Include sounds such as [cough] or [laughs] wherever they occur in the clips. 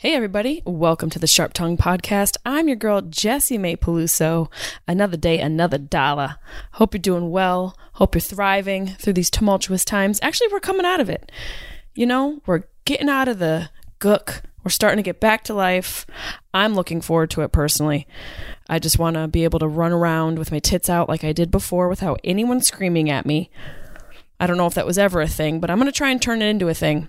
Hey, everybody. Welcome to the Sharp Tongue Podcast. I'm your girl, Jessimae Peluso. Another day, another dollar. Hope you're doing well. Hope you're thriving through these tumultuous times. Actually, we're coming out of it. You know, we're getting out of the gook. We're starting to get back to life. I'm looking forward to it personally. I just want to be able to run around with my tits out like I did before without anyone screaming at me. I don't know if that was ever a thing, but I'm going to try and turn it into a thing.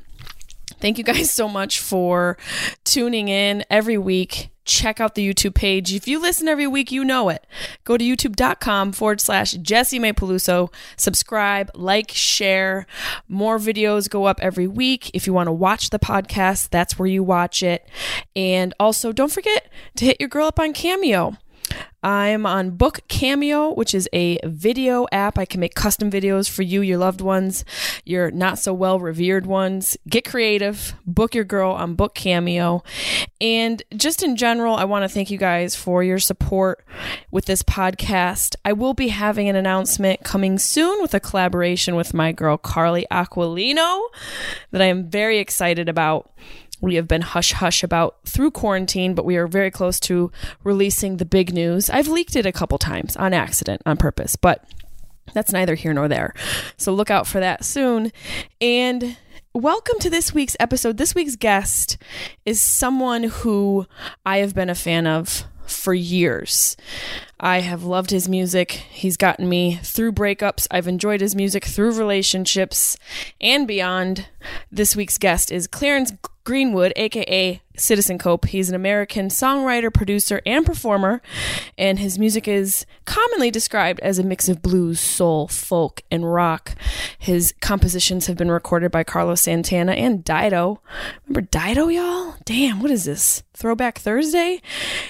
Thank you guys [laughs] so much for tuning in every week. Check out the YouTube page. If you listen every week, you know it. Go to youtube.com forward slash Jessimae Peluso. Subscribe, like, share. More videos go up every week. If you want to watch the podcast, that's where you watch it. And also, don't forget to hit your girl up on Cameo. I'm on Book Cameo, which is a video app. I can make custom videos for you, your loved ones, your not so well revered ones. Get creative, book your girl on Book Cameo. And just in general, I want to thank you guys for your support with this podcast. I will be having an announcement coming soon with a collaboration with my girl Carly Aquilino that I am very excited about we have been hush hush about through quarantine, but we are very close to releasing the big news. I've leaked it a couple times on accident, on purpose, but that's neither here nor there. So look out for that soon. And welcome to this week's episode. This week's guest is someone who I have been a fan of for years. I have loved his music. He's gotten me through breakups. I've enjoyed his music through relationships and beyond. This week's guest is Clarence Greenwood, aka Citizen Cope. He's an American songwriter, producer, and performer, and his music is commonly described as a mix of blues, soul, folk, and rock. His compositions have been recorded by Carlos Santana and Dido. Remember Dido, y'all? Damn, what is this? Throwback Thursday?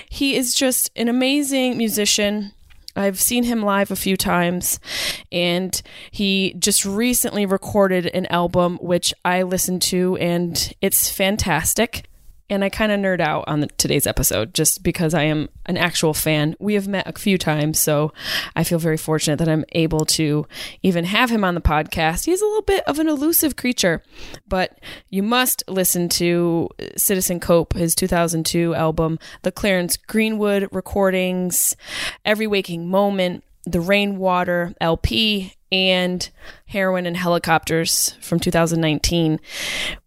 He is just an amazing musician I've seen him live a few times, and he just recently recorded an album which I listened to, and it's fantastic and I kind of nerd out on the, today's episode just because I am an actual fan. We have met a few times, so I feel very fortunate that I'm able to even have him on the podcast. He's a little bit of an elusive creature, but you must listen to Citizen Cope, his 2002 album, the Clarence Greenwood recordings, Every Waking Moment, the Rainwater LP, and Heroin and Helicopters from 2019,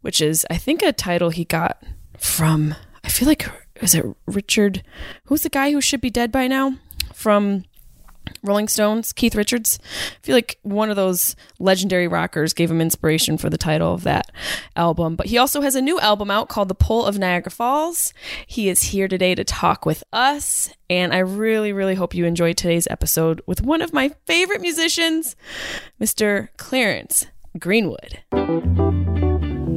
which is, I think, a title he got from I feel like is it Richard? Who's the guy who should be dead by now? From Rolling Stones, Keith Richards. I feel like one of those legendary rockers gave him inspiration for the title of that album. But he also has a new album out called The Pull of Niagara Falls. He is here today to talk with us, and I really, really hope you enjoyed today's episode with one of my favorite musicians, Mr. Clarence Greenwood.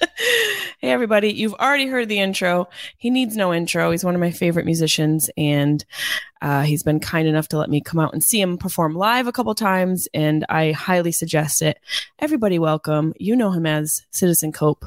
[laughs] hey, everybody. You've already heard the intro. He needs no intro. He's one of my favorite musicians, and uh, he's been kind enough to let me come out and see him perform live a couple times, and I highly suggest it. Everybody, welcome. You know him as Citizen Cope.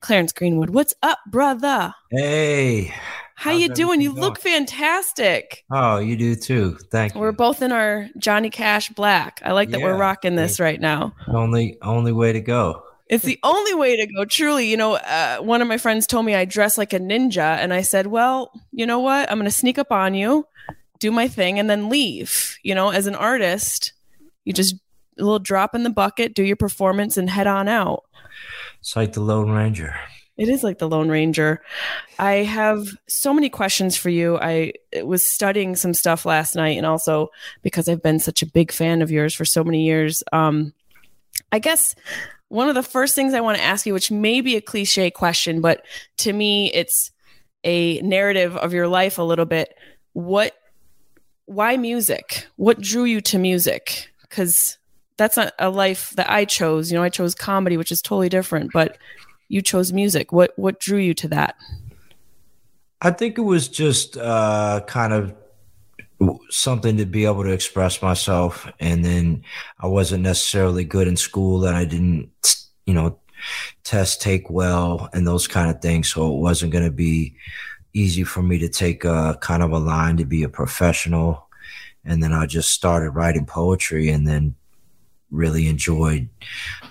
Clarence Greenwood. What's up, brother? Hey. How you doing? You going? look fantastic. Oh, you do too. Thank you. We're both in our Johnny Cash black. I like that yeah, we're rocking this right now. Only only way to go. It's the only way to go. Truly, you know, uh, one of my friends told me I dress like a ninja, and I said, "Well, you know what? I'm going to sneak up on you, do my thing, and then leave." You know, as an artist, you just a little drop in the bucket, do your performance, and head on out. It's like the Lone Ranger. It is like the Lone Ranger. I have so many questions for you. I was studying some stuff last night, and also because I've been such a big fan of yours for so many years. Um, I guess one of the first things I want to ask you, which may be a cliche question, but to me, it's a narrative of your life a little bit. What, why music? What drew you to music? Because that's not a life that I chose. You know, I chose comedy, which is totally different, but you chose music. What what drew you to that? I think it was just uh, kind of something to be able to express myself, and then I wasn't necessarily good in school, and I didn't, you know, test take well and those kind of things. So it wasn't going to be easy for me to take a kind of a line to be a professional. And then I just started writing poetry, and then really enjoyed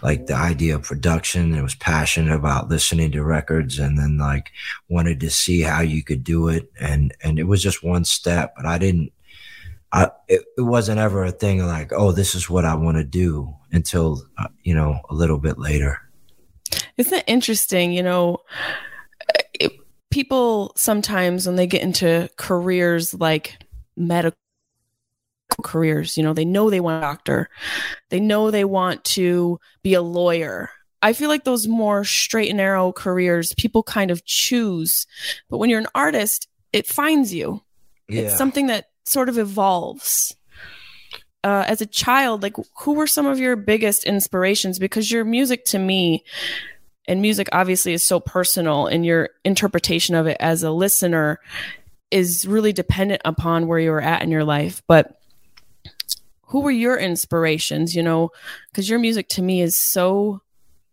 like the idea of production and was passionate about listening to records and then like wanted to see how you could do it and and it was just one step but i didn't i it, it wasn't ever a thing like oh this is what i want to do until uh, you know a little bit later isn't it interesting you know it, people sometimes when they get into careers like medical careers. You know, they know they want a doctor, they know they want to be a lawyer. I feel like those more straight and narrow careers people kind of choose. But when you're an artist, it finds you. Yeah. It's something that sort of evolves. Uh, as a child, like who were some of your biggest inspirations? Because your music to me, and music obviously is so personal, and your interpretation of it as a listener is really dependent upon where you were at in your life. But who were your inspirations you know because your music to me is so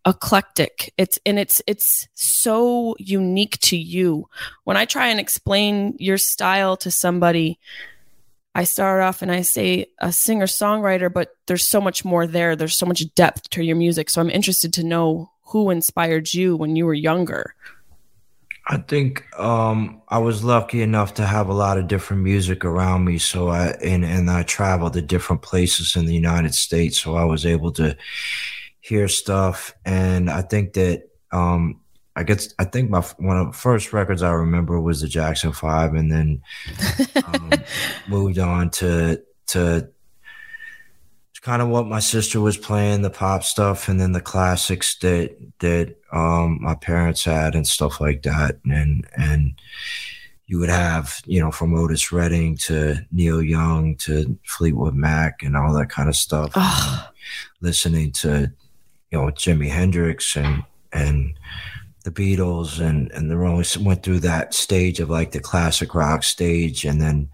eclectic it's and it's it's so unique to you when i try and explain your style to somebody i start off and i say a singer songwriter but there's so much more there there's so much depth to your music so i'm interested to know who inspired you when you were younger I think um, I was lucky enough to have a lot of different music around me. So I and and I traveled to different places in the United States, so I was able to hear stuff. And I think that um, I guess I think my one of the first records I remember was the Jackson Five, and then um, [laughs] moved on to to kind of what my sister was playing, the pop stuff, and then the classics that that um, my parents had and stuff like that. And and you would have, you know, from Otis Redding to Neil Young to Fleetwood Mac and all that kind of stuff. Listening to, you know, Jimi Hendrix and and the Beatles and and the Rolling went through that stage of like the classic rock stage, and then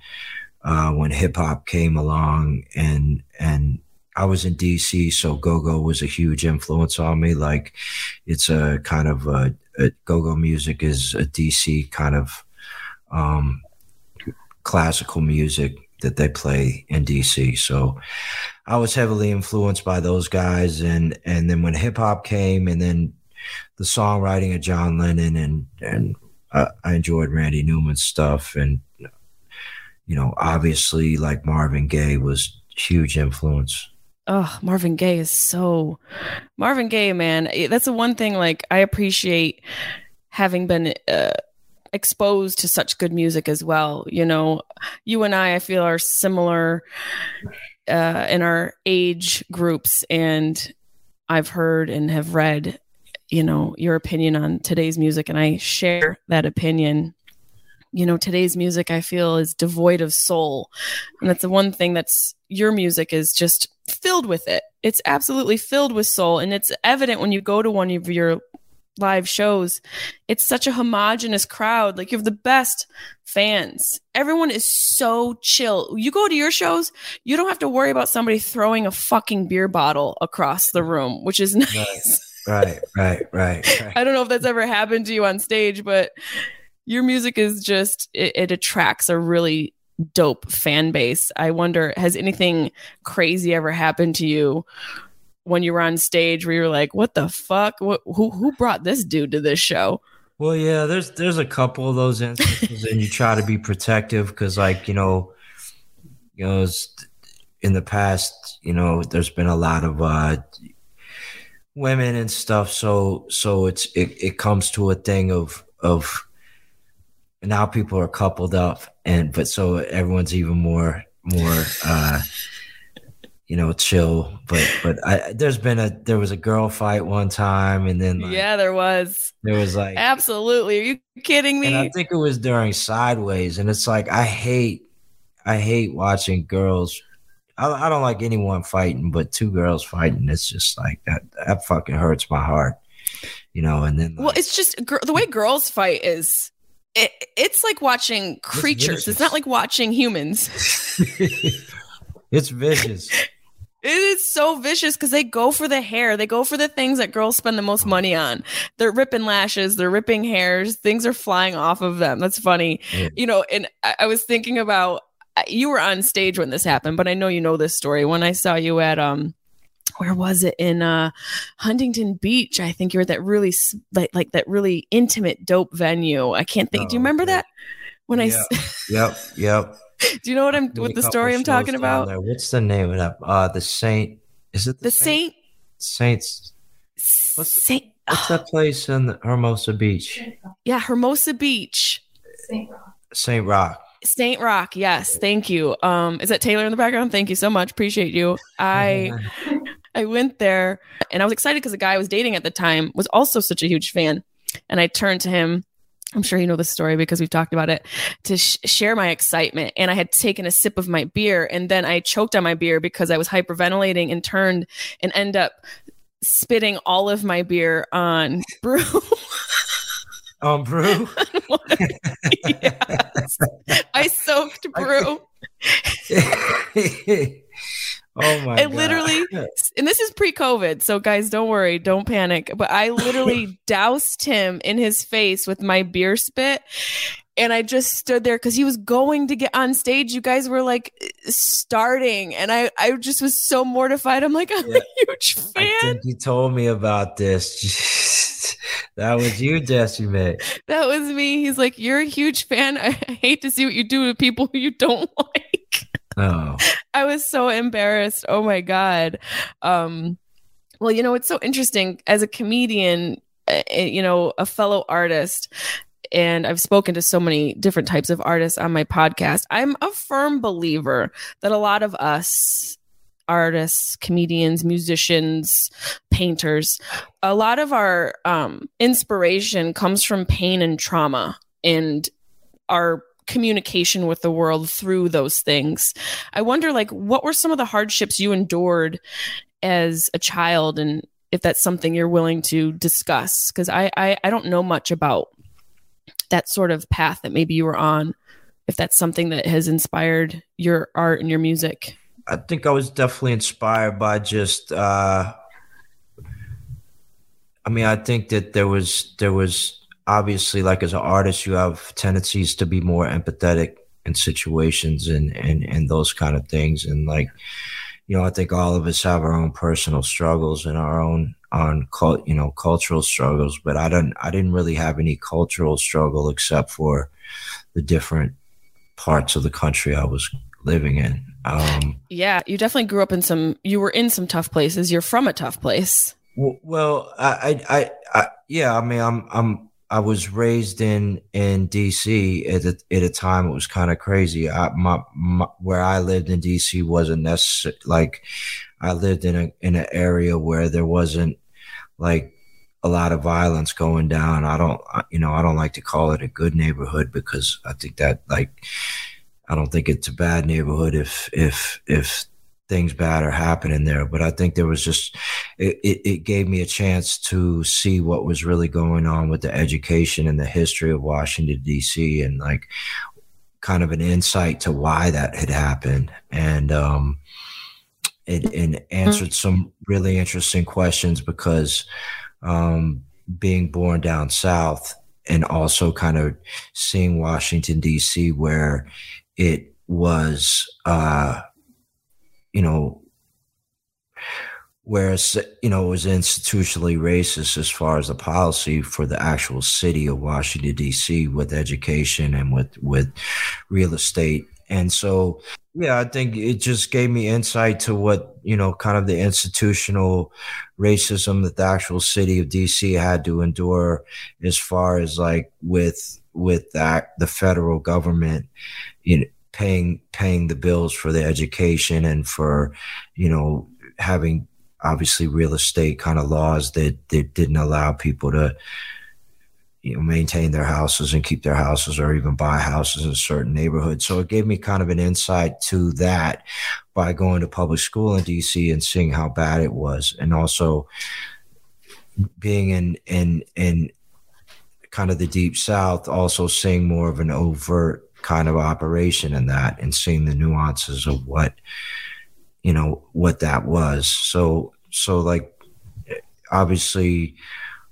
uh, when hip hop came along and and I was in DC, so go go was a huge influence on me. Like, it's a kind of a, a go go music is a DC kind of um, classical music that they play in DC. So I was heavily influenced by those guys, and and then when hip hop came, and then the songwriting of John Lennon, and and I, I enjoyed Randy Newman's stuff, and you know, obviously like Marvin Gaye was huge influence. Oh marvin gaye is so marvin gaye man eh, that's the one thing like i appreciate having been uh, exposed to such good music as well. You know you and i i feel are similar uh, in our age groups and i've heard and have read you know your opinion on today's music and i share that opinion. You know today's music i feel is devoid of soul. And that's the one thing that's your music is just filled with it. It's absolutely filled with soul. And it's evident when you go to one of your live shows. It's such a homogenous crowd. Like you have the best fans. Everyone is so chill. You go to your shows you don't have to worry about somebody throwing a fucking beer bottle across the room which is [laughs] nice right right right, right. i don't know if that's ever happened to you on stage but your music is just it, it attracts a really dope fan base. I wonder, has anything crazy ever happened to you when you were on stage where you're like, "What the fuck? What, who who brought this dude to this show?" Well, yeah, there's there's a couple of those instances, and you try to be protective because, like, you know, you know, in the past, you know, there's been a lot of uh, women and stuff, so so it's it, it comes to a thing of of now people are coupled up, and but so everyone's even more more. uh you know, chill. But but I there's been a there was a girl fight one time, and then like, yeah, there was. There was like absolutely. Are you kidding me? And I think it was during Sideways, and it's like I hate I hate watching girls. I, I don't like anyone fighting, but two girls fighting, it's just like that. That fucking hurts my heart, you know. And then like, well, it's just the way girls fight is. It, it's like watching creatures. It's, it's not like watching humans. [laughs] [laughs] it's vicious. It is so vicious because they go for the hair. They go for the things that girls spend the most money on. They're ripping lashes, they're ripping hairs, things are flying off of them. That's funny. Yeah. You know, and I, I, was thinking about you were on stage when this happened, but I know you know this story. When I saw you at um where was it in uh Huntington Beach? I think you were at that really like like that really intimate dope venue. I can't think. Oh, do you oh, remember okay. that? When I [laughs] Yep, yep. Do you know what I'm what the story I'm talking about? There. What's the name of that? Uh the Saint. Is it the, the Saint? Saint? Saints. What's, Saint. What's that place in Hermosa Beach? Yeah, Hermosa Beach. Saint Rocke. Saint Rocke. Saint Rocke, Yes, thank you. Um, is that Taylor in the background? Thank you so much. Appreciate you. I [laughs] I went there and I was excited because the guy I was dating at the time was also such a huge fan, and I turned to him I'm sure you know the story because we've talked about it to sh- share my excitement. And I had taken a sip of my beer and then I choked on my beer because I was hyperventilating and turned and end up spitting all of my beer on brew. on brew? [laughs] [laughs] yes. [laughs] I soaked brew. [laughs] Oh my I God. literally and this is pre-COVID, so guys don't worry, don't panic. But I literally [laughs] doused him in his face with my beer spit. And I just stood there because he was going to get on stage. You guys were like starting, and I, I just was so mortified. I'm like, I'm yeah. a huge fan. You told me about this. That was you, Decimate. That was me. He's like, You're a huge fan. I hate to see what you do to people who you don't [laughs] like. Oh. I was so embarrassed. Oh my god. Um well, you know, it's so interesting as a comedian, uh, you know, a fellow artist and I've spoken to so many different types of artists on my podcast. I'm a firm believer that a lot of us artists, comedians, musicians, painters, a lot of our um, inspiration comes from pain and trauma and our communication with the world through those things. I wonder like what were some of the hardships you endured as a child and if that's something you're willing to discuss because I, I I don't know much about that sort of path that maybe you were on if that's something that has inspired your art and your music. I think I was definitely inspired by just uh I mean I think that there was there was obviously like as an artist you have tendencies to be more empathetic in situations and and and those kind of things. And like you know i think all of us have our own personal struggles and our own on cult you know cultural struggles but i don't i didn't really have any cultural struggle except for the different parts of the country i was living in um yeah you definitely grew up in some you were in some tough places you're from a tough place well i i, I, I yeah i mean i'm i'm I was raised in in DC at a, at a time it was kind of crazy. I, my, my, where I lived in DC wasn't necessary. Like I lived in a in an area where there wasn't like a lot of violence going down. I don't, you know, I don't like to call it a good neighborhood because I think that like I don't think it's a bad neighborhood if if if things bad are happening there. But I think there was just it, it, it, gave me a chance to see what was really going on with the education and the history of Washington D.C. and like kind of an insight to why that had happened and um it, it answered some really interesting questions because um being born down south and also kind of seeing Washington D.C. where it was, uh, you know, whereas you know it was institutionally racist as far as the policy for the actual city of Washington D.C. with education and with with real estate, and so yeah, I think it just gave me insight to what you know, kind of the institutional racism that the actual city of D.C. had to endure, as far as like with with that the federal government, you know, paying paying the bills for the education and for you know having obviously real estate kind of laws that, that didn't allow people to you know maintain their houses and keep their houses or even buy houses in certain neighborhoods. So it gave me kind of an insight to that by going to public school in dc and seeing how bad it was. And also being in in in kind of the deep south also seeing more of an overt kind of operation in that and seeing the nuances of what you know what that was. So so like obviously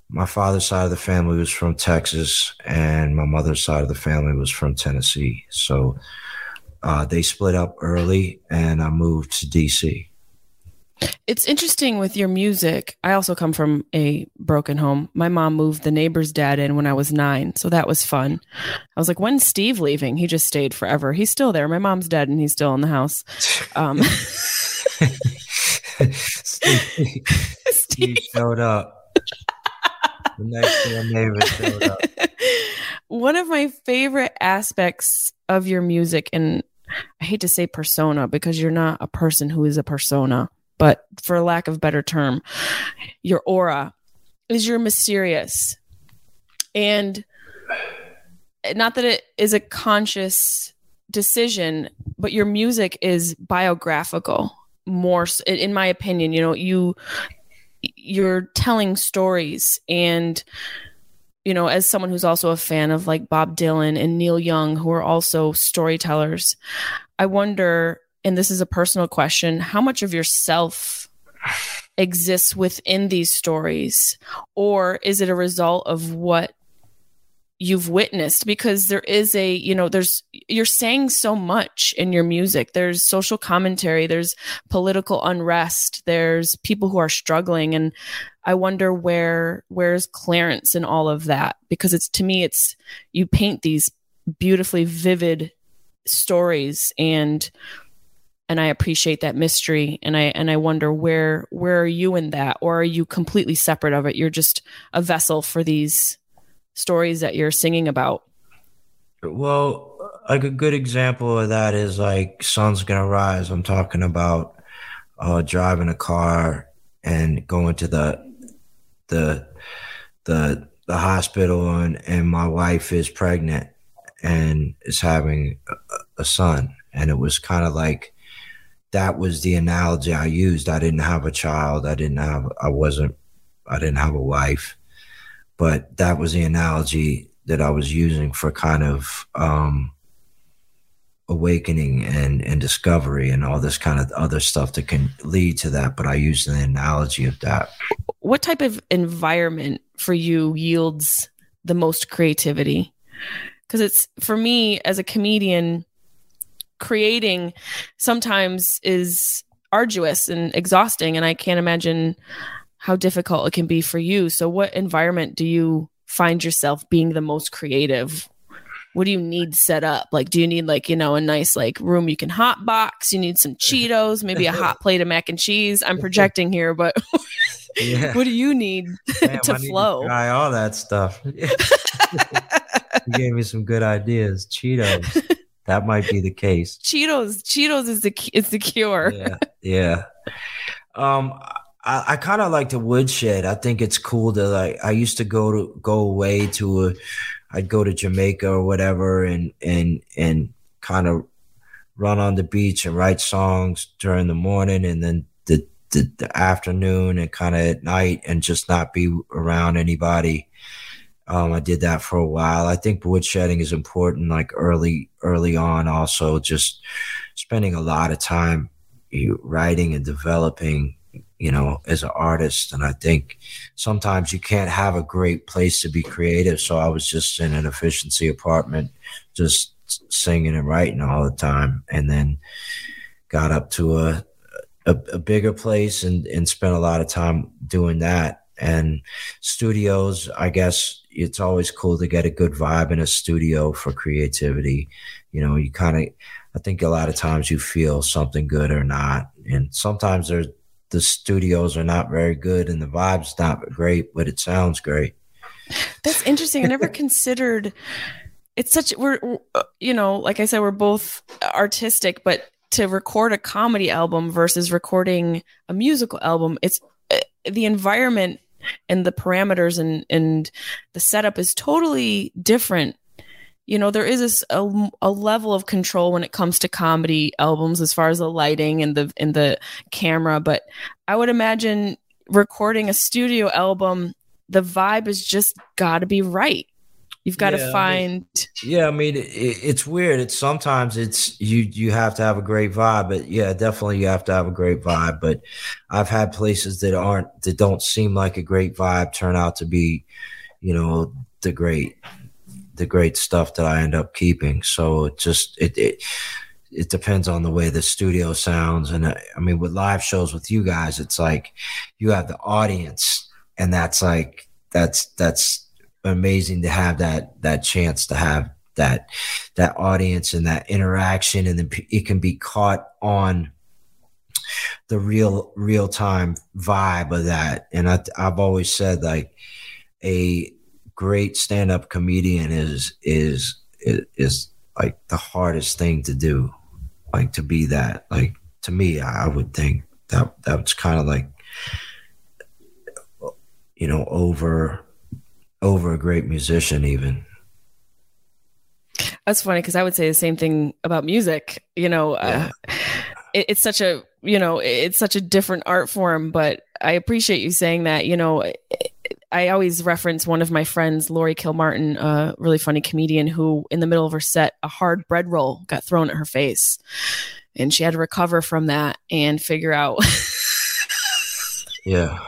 my father's side of the family was from texas and my mother's side of the family was from tennessee. So uh, they split up early and i moved to dc it's interesting with your music. I also come from a broken home. My mom moved the neighbor's dad in when I was nine, so that was fun. I was like, "When's Steve leaving?" He just stayed forever. He's still there. My mom's dead, and he's still in the house. Um, [laughs] Steve, Steve showed up. The next door neighbor showed up. [laughs] One of my favorite aspects of your music, and I hate to say persona because you're not a person who is a persona but for lack of better term, your aura is you're mysterious. And not that it is a conscious decision, but your music is biographical more in my opinion, you know, you you're telling stories and you know, as someone who's also a fan of like Bob Dylan and Neil Young, who are also storytellers, I wonder and this is a personal question, how much of yourself exists within these stories? Or is it a result of what you've witnessed? Because there is a you know there's you're saying so much in your music. There's social commentary there's political unrest there's people who are struggling. And i wonder where where's clarence in all of that? Because it's to me it's you paint these beautifully vivid stories and and I appreciate that mystery and I and I wonder where where are you in that? Or are you completely separate of it? You're just a vessel for these stories that you're singing about. Well like a good example of that is like sun's gonna rise. I'm talking about uh driving a car and going to the the the the hospital and and my wife is pregnant and is having a, a son. And it was kind of like that was the analogy I used. I didn't have a child. I didn't have, I wasn't, I didn't have a wife, but that was the analogy that I was using for kind of, um, awakening and, and discovery and all this kind of other stuff that can lead to that. But I used the analogy of that. What type of environment for you yields the most creativity? Because it's for me as a comedian, creating sometimes is arduous and exhausting and i can't imagine how difficult it can be for you. So what environment do you find yourself being the most creative? What do you need set up? Like do you need like you know a nice like room you can hot box? You need some cheetos maybe a hot [laughs] plate of mac and cheese? I'm projecting here but [laughs] yeah. what do you need Damn, [laughs] to flow to try all that stuff. You gave me some good ideas. Cheetos that might be the case. Cheetos, Cheetos is the is the cure. yeah, yeah. Um, I, I kind of like the woodshed. I think it's cool to like. I used to go to go away to a. I'd go to Jamaica or whatever, and and and kind of run on the beach and write songs during the morning, and then the the, the afternoon and kind of at night, and just not be around anybody um, I did that for a while. I think woodshedding is important, like early, early on. Also, just spending a lot of time writing and developing you know, as an artist. And I think sometimes you can't have a great place to be creative. So I was just in an efficiency apartment, just singing and writing all the time. And then got up to a, a, a bigger place and, and spent a lot of time doing that. And studios, I guess it's always cool to get a good vibe in a studio for creativity. You know, you kind of, I think a lot of times you feel something good or not. And sometimes there's, the studios are not very good and the vibe's not great, but it sounds great. [laughs] That's interesting. I never [laughs] considered it's such we're you know, like I said we're both artistic, but to record a comedy album versus recording a musical album, it's eh, the environment and the parameters and and the setup is totally different. You know there is a, a, level of control when it comes to comedy albums as far as the lighting and the and the camera but i would imagine recording a studio album the vibe is just got to be right you've got to find yeah i mean it, it's weird it's sometimes it's you you have to have a great vibe but yeah definitely you have to have a great vibe but i've had places that aren't that don't seem like a great vibe turn out to be you know the great the great stuff that I end up keeping. So it just it it it depends on the way the studio sounds. And I, uh, I mean, with live shows with you guys, it's like you have the audience, and that's like that's that's amazing to have that that chance to have that that audience and that interaction, and then it can be caught on the real real time vibe of that. And I, I've always said like a great stand-up comedian is is is, is like the hardest thing to do like to be that like to me i, I would think that that's kind of like you know over over a great musician even that's funny because i would say the same thing about music you know uh, yeah. uh, it, it's such a you know it's such a different art form but i appreciate you saying that you know it, I always reference one of my friends, Laurie Kilmartin, a really funny comedian who, in the middle of her set, a hard bread roll got thrown at her face. And she had to recover from that and figure out yeah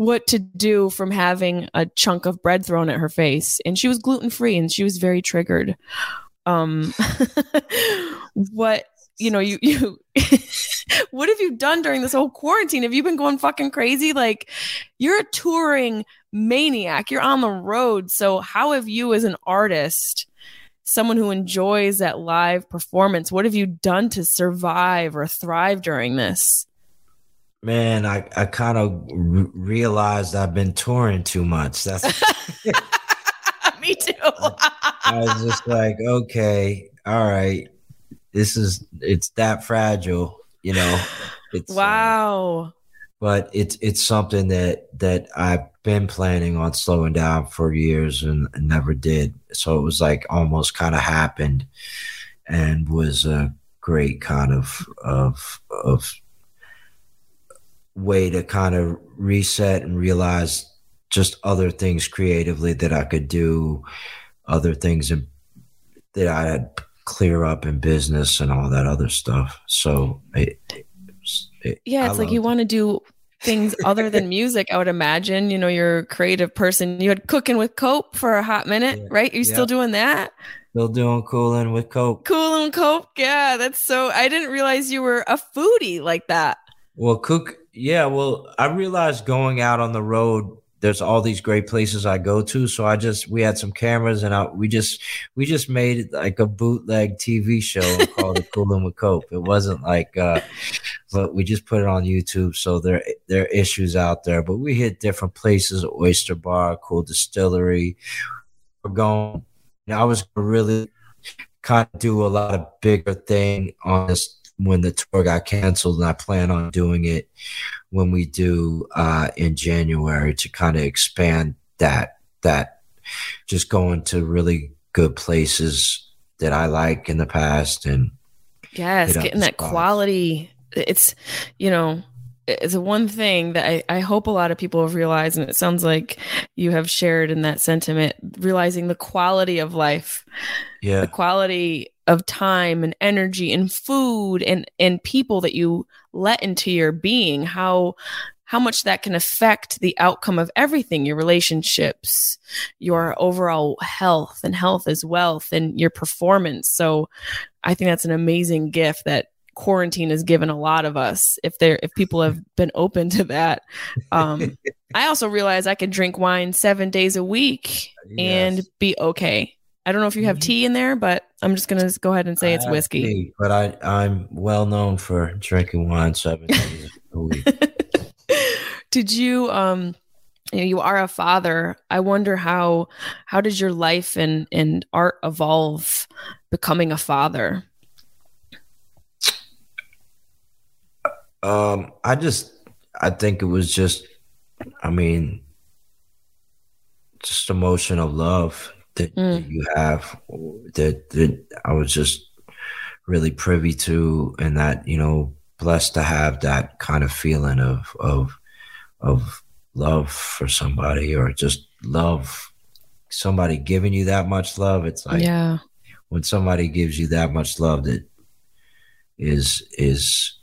what to do from having a chunk of bread thrown at her face and she was gluten free and she was very triggered um [laughs] what you know you you [laughs] what have you done during this whole quarantine have you been going fucking crazy like you're a touring maniac. You're on the road. So, how have you, as an artist, someone who enjoys that live performance, what have you done to survive or thrive during this? Man, I, I kind of r- realized I've been touring too much. That's [laughs] me too. [laughs] I, I was just like, okay, all right, this is it's that fragile, you know. [sighs] It's uh, wow. Uh, but it's it's something that that I've been planning on slowing down for years and, and never did. So it was like almost kind of happened, and was a great kind of of of way to kind of reset and realize just other things creatively that I could do, other things that I had clear up in business and all that other stuff. So it, it, yeah, it's like you want to do things other than [laughs] music. I would imagine. You know, you're a creative person. You had cooking with Cope for a hot minute, yeah. right? You yeah. still doing that? Still doing cooling with Cope. Cooling Cope. Yeah, that's so. I didn't realize you were a foodie like that. Well, cook. Yeah, well, I realized going out on the road there's all these great places I go to. So I just we had some cameras and I, we just we just made like a bootleg TV show called it Coolin' with Cope. It wasn't like uh but we just put it on YouTube. So there there are issues out there. But we hit different places, Oyster Bar, Cool Distillery. We're going I was really kind of do a lot of bigger thing on this when the tour got canceled and I plan on doing it when we do uh, in January to kind of expand that that just going to really good places that I like in the past and yes, getting that quality. It's you know it's one thing that I, I hope a lot of people have realized, and it sounds like you have shared in that sentiment, realizing the quality of life. Yeah. The quality of time and energy and food and and people that you let into your being how how much that can affect the outcome of everything your relationships your overall health and health is wealth and your performance. So i think that's an amazing gift that quarantine has given a lot of us if they're if people have [laughs] been open to that. Um [laughs] i also realize i can drink wine seven days a week yes. and be okay I don't know if you have mm-hmm. tea in there, but I'm just gonna go ahead and say it's whiskey. Tea, but I I'm well known for drinking wine seven [laughs] days a week. did you um you know you are a father i wonder how how did your life and and art evolve becoming a father um i just i think it was just i mean just emotion of love that, mm. you have that that i was just really privy to and that you know blessed to have that kind of feeling of of of love for somebody or just love somebody giving you that much love it's like yeah when somebody gives you that much love that is is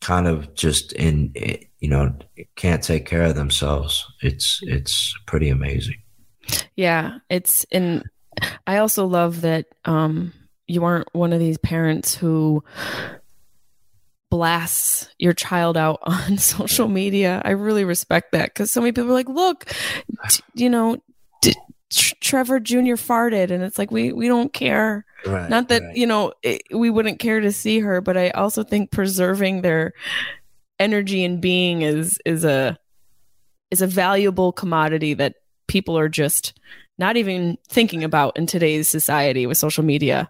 kind of just in you know can't take care of themselves it's it's pretty amazing yeah it's and i also love that um you aren't one of these parents who blasts your child out [laughs] on social media. I really respect that because so many people are like, look, t- you know, Trevor Jr. farted. And it's like, we, we don't care. Right, Not that, right. you know, it, we wouldn't care to see her, but I also think preserving their energy and being is, is a, is a valuable commodity that people are just not even thinking about in today's society with social media.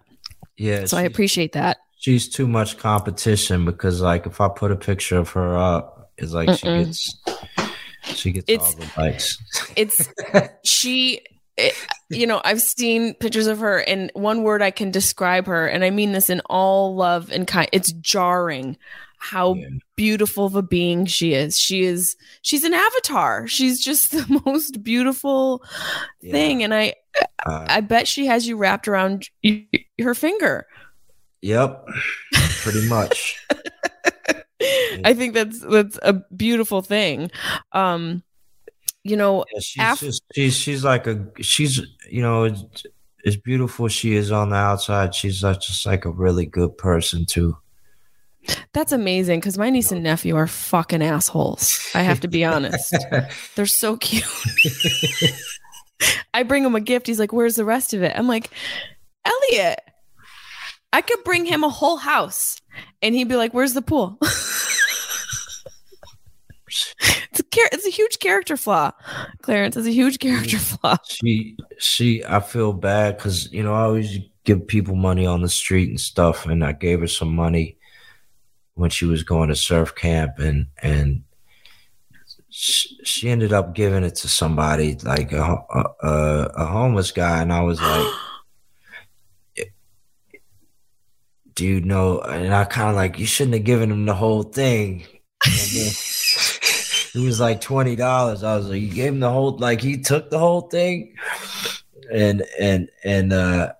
Yeah. So I appreciate that she's too much competition because like if I put a picture of her up, it's like Mm-mm. she gets she gets it's, all the likes. It's [laughs] she it, you know, I've seen pictures of her and one word I can describe her and I mean this in all love and kind it's jarring how yeah. beautiful of a being she is. She is she's an avatar. She's just [laughs] the most beautiful yeah. thing and I uh, I bet she has you wrapped around her finger. Yep, pretty much. [laughs] I think that's that's a beautiful thing. Um, you know, yeah, she's just she's she's like a she's you know as, as beautiful she is on the outside, she's just like a really good person too. That's amazing because my niece and nephew are fucking assholes. I have to be honest. [laughs] They're so cute. I bring him a gift. He's like, "Where's the rest of it?" I'm like, "Elliot, I could bring him a whole house and he'd be like, Where's the pool? [laughs] it's a it's a huge character flaw. Clarence is a huge character flaw. She she I feel bad because you know I always give people money on the street and stuff, and I gave her some money when she was going to surf camp, and and she, she ended up giving it to somebody like a, a, a homeless guy, and I was like. [gasps] dude, no. And I kind of like, you shouldn't have given him the whole thing. [laughs] it was like twenty dollars. I was like, you gave him the whole, like he took the whole thing, and and and uh,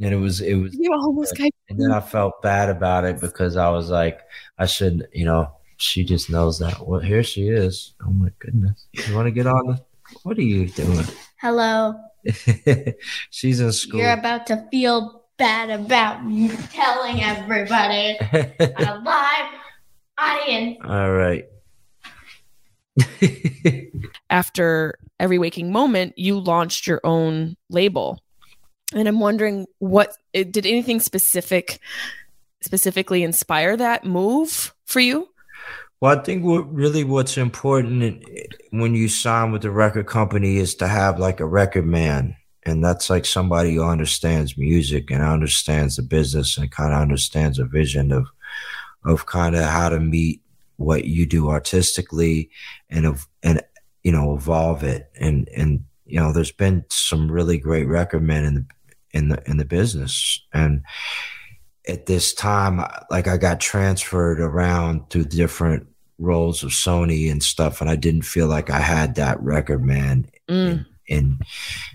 and it was it was. You almost uh, And then I felt bad about it because I was like, I should, you know, she just knows that. Well, here she is. Oh my goodness, you want to get on? The, what are you doing? Hello. [laughs] She's in school. You're about to feel bad about me telling everybody [laughs] a live audience. All right. [laughs] After every waking moment, you launched your own label. And I'm wondering what did anything specific specifically inspire that move for you? Well, I think what really what's important when you sign with a record company is to have like a record man and that's like somebody who understands music and understands the business and kind of understands a vision of of kind of how to meet what you do artistically and and you know evolve it and and you know there's been some really great record men in the in the in the business and at this time like I got transferred around to different roles of Sony and stuff and I didn't feel like I had that record man mm. in, in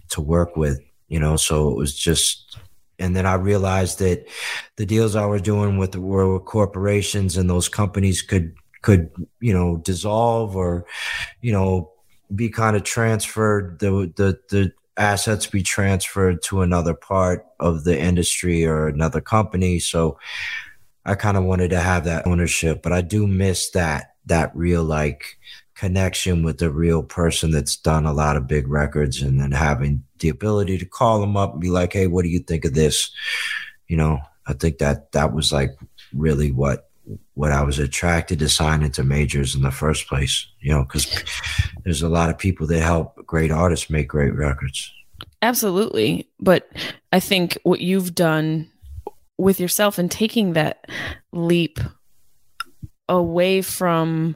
to work with you know, so it was just, and then I realized that the deals I was doing with the were with corporations and those companies could, could, you know, dissolve or, you know, be kind of transferred the, the, the, assets be transferred to another part of the industry or another company so i kind of wanted to have that ownership but i do miss that that real like connection with the real person that's done a lot of big records and then having the ability to call them up and be like, Hey, what do you think of this? You know, I think that that was like really what, what I was attracted to sign into majors in the first place, you know, cause there's a lot of people that help great artists make great records. Absolutely. But I think what you've done with yourself and taking that leap away from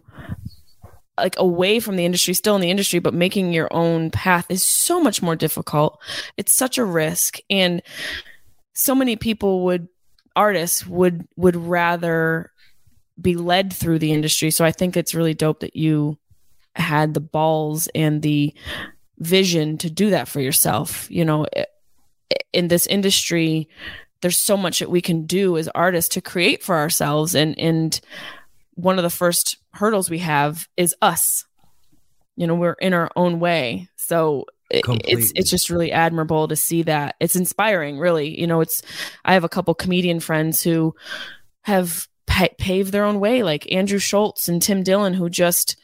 like away from the industry, still in the industry, but making your own path is so much more difficult. It's such a risk. And so many people would artists would would rather be led through the industry. So I think it's really dope that you had the balls and the vision to do that for yourself. You know, in this industry, there's so much that we can do as artists to create for ourselves and and one of the first hurdles we have is us. You know, we're in our own way. So it, it's it's just really admirable to see that. It's inspiring, really. You know, it's I have a couple comedian friends who have pa- paved their own way, like Andrew Schulz and Tim Dillon, who just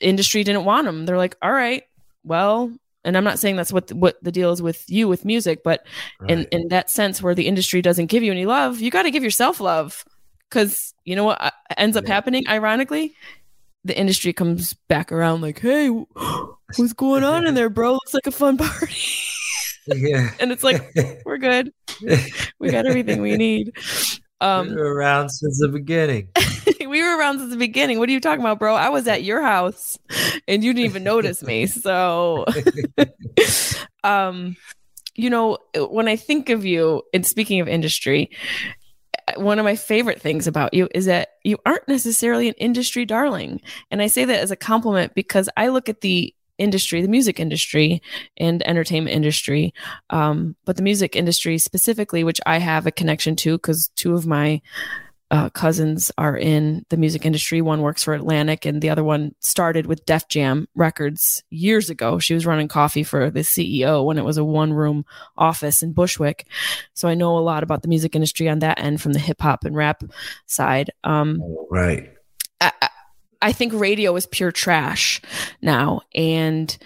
industry didn't want them. They're like, all right, well, and I'm not saying that's what the, what the deal is with you with music, but right. in in that sense where the industry doesn't give you any love, you got to give yourself love. Because you know what uh, ends up yeah. happening, ironically? The industry comes back around like, hey, [gasps] what's going on in [laughs] there, bro? Looks like a fun party. yeah. [laughs] and it's like, [laughs] we're good. We got everything we need. Um, we were around since the beginning. [laughs] we were around since the beginning. What are you talking about, bro? I was at your house and you didn't even notice me. So, [laughs] [laughs] um, you know, when I think of you, and speaking of industry, one of my favorite things about you is that you aren't necessarily an industry darling. And I say that as a compliment because I look at the industry, the music industry and entertainment industry, um, but the music industry specifically, which I have a connection to because two of my uh, cousins are in the music industry. One works for Atlantic, and the other one started with Def Jam Records years ago. She was running coffee for the CEO when it was a one room office in Bushwick. So I know a lot about the music industry on that end from the hip hop and rap side. Um, right. I, I think radio is pure trash now. And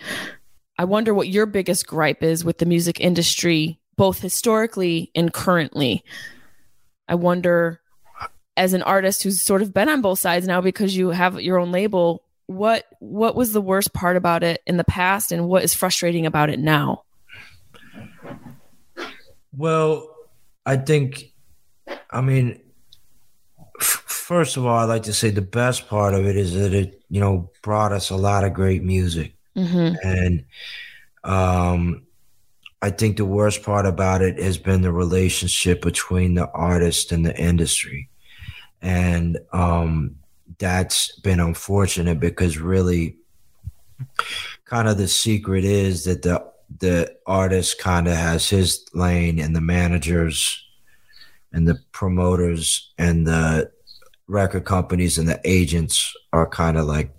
I wonder what your biggest gripe is with the music industry, both historically and currently. I wonder as an artist who's sort of been on both sides now because you have your own label what what was the worst part about it in the past and what is frustrating about it now well i think i mean first of all i'd like to say the best part of it is that it you know brought us a lot of great music mm-hmm. and um i think the worst part about it has been the relationship between the artist and the industry and um, that's been unfortunate because really, kind of the secret is that the the artist kind of has his lane, and the managers and the promoters and the record companies and the agents are kind of like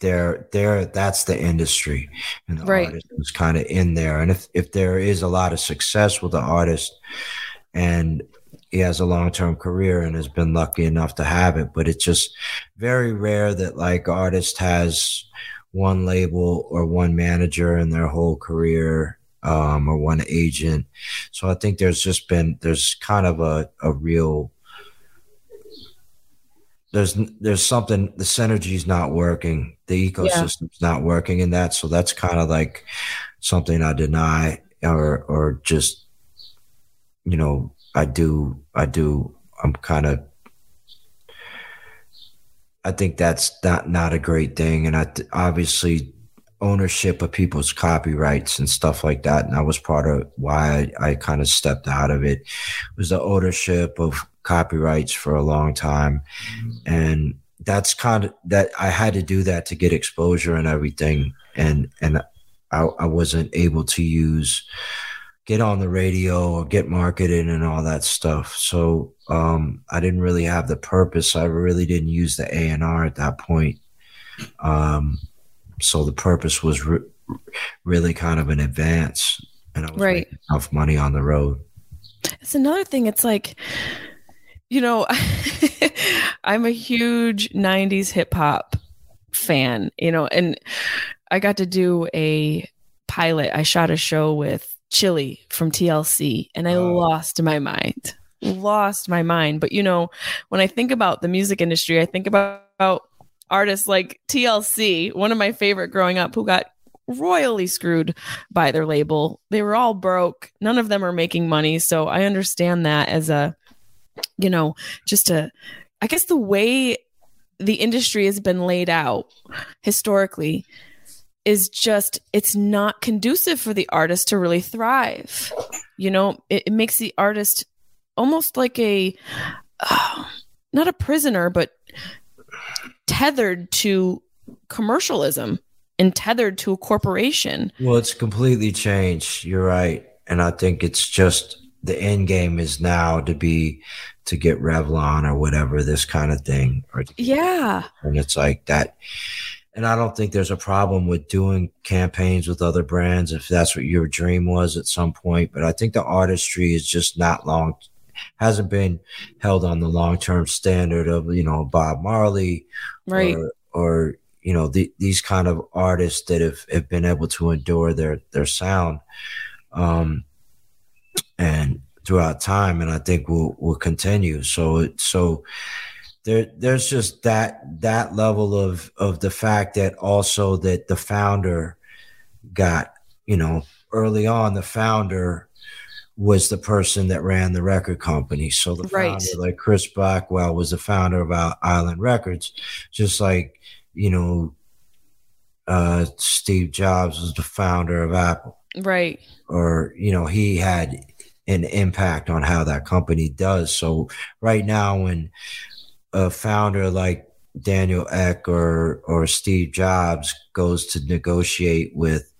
they're they're that's the industry and the right. artist is kind of in there and if if there is a lot of success with the artist and he has a long term career and has been lucky enough to have it. But it's just very rare that like artist has one label or one manager in their whole career um, or one agent. So I think there's just been there's kind of a, a real there's there's something the synergy's not working the ecosystem's yeah. not working in that so that's kind of like something i deny or or just you know I do, I do, I'm kind of, I think that's not, not a great thing. And I th- obviously ownership of people's copyrights and stuff like that. And that was part of why I, I kind of stepped out of it it was the ownership of copyrights for a long time. And that's kind of that I had to do that to get exposure and everything. And, and I, I wasn't able to use get on the radio or get marketed and all that stuff. So um, I didn't really have the purpose. I really didn't use the A and R at that point. Um, so the purpose was re- really kind of an advance, and I was Right. making enough money on the road. It's another thing. It's like, you know, [laughs] I'm a huge 90s hip hop fan, you know, and I got to do a pilot. I shot a show with Chilli from TLC and I Oh. lost my mind. Lost my mind. But, you know, when I think about the music industry, I think about artists like TLC, one of my favorite growing up, who got royally screwed by their label. They were all broke. None of them are making money. So I understand that as a, you know, just a, I guess the way the industry has been laid out historically is just, it's not conducive for the artist to really thrive. You know, it, it makes the artist almost like a, uh, [sighs] not a prisoner, but tethered to commercialism and tethered to a corporation. Well, it's completely changed. You're right, and I think it's just the end game is now to be to get Revlon or whatever this kind of thing, or Yeah. and it's like that and i don't think there's a problem with doing campaigns with other brands if that's what your dream was at some point but i think the artistry is just not long hasn't been held on the long-term standard of you know bob marley Right. or, or you know the, these kind of artists that have, have been able to endure their their sound um and throughout time and i think will will continue so so there there's just that that level of of the fact that also that the founder got you know early on the founder was the person that ran the record company so the Right. founder like chris blackwell was the founder of island records just like you know uh steve jobs was the founder of apple Right. or you know he had an impact on how that company does so right now when a founder like daniel ek or or steve jobs goes to negotiate with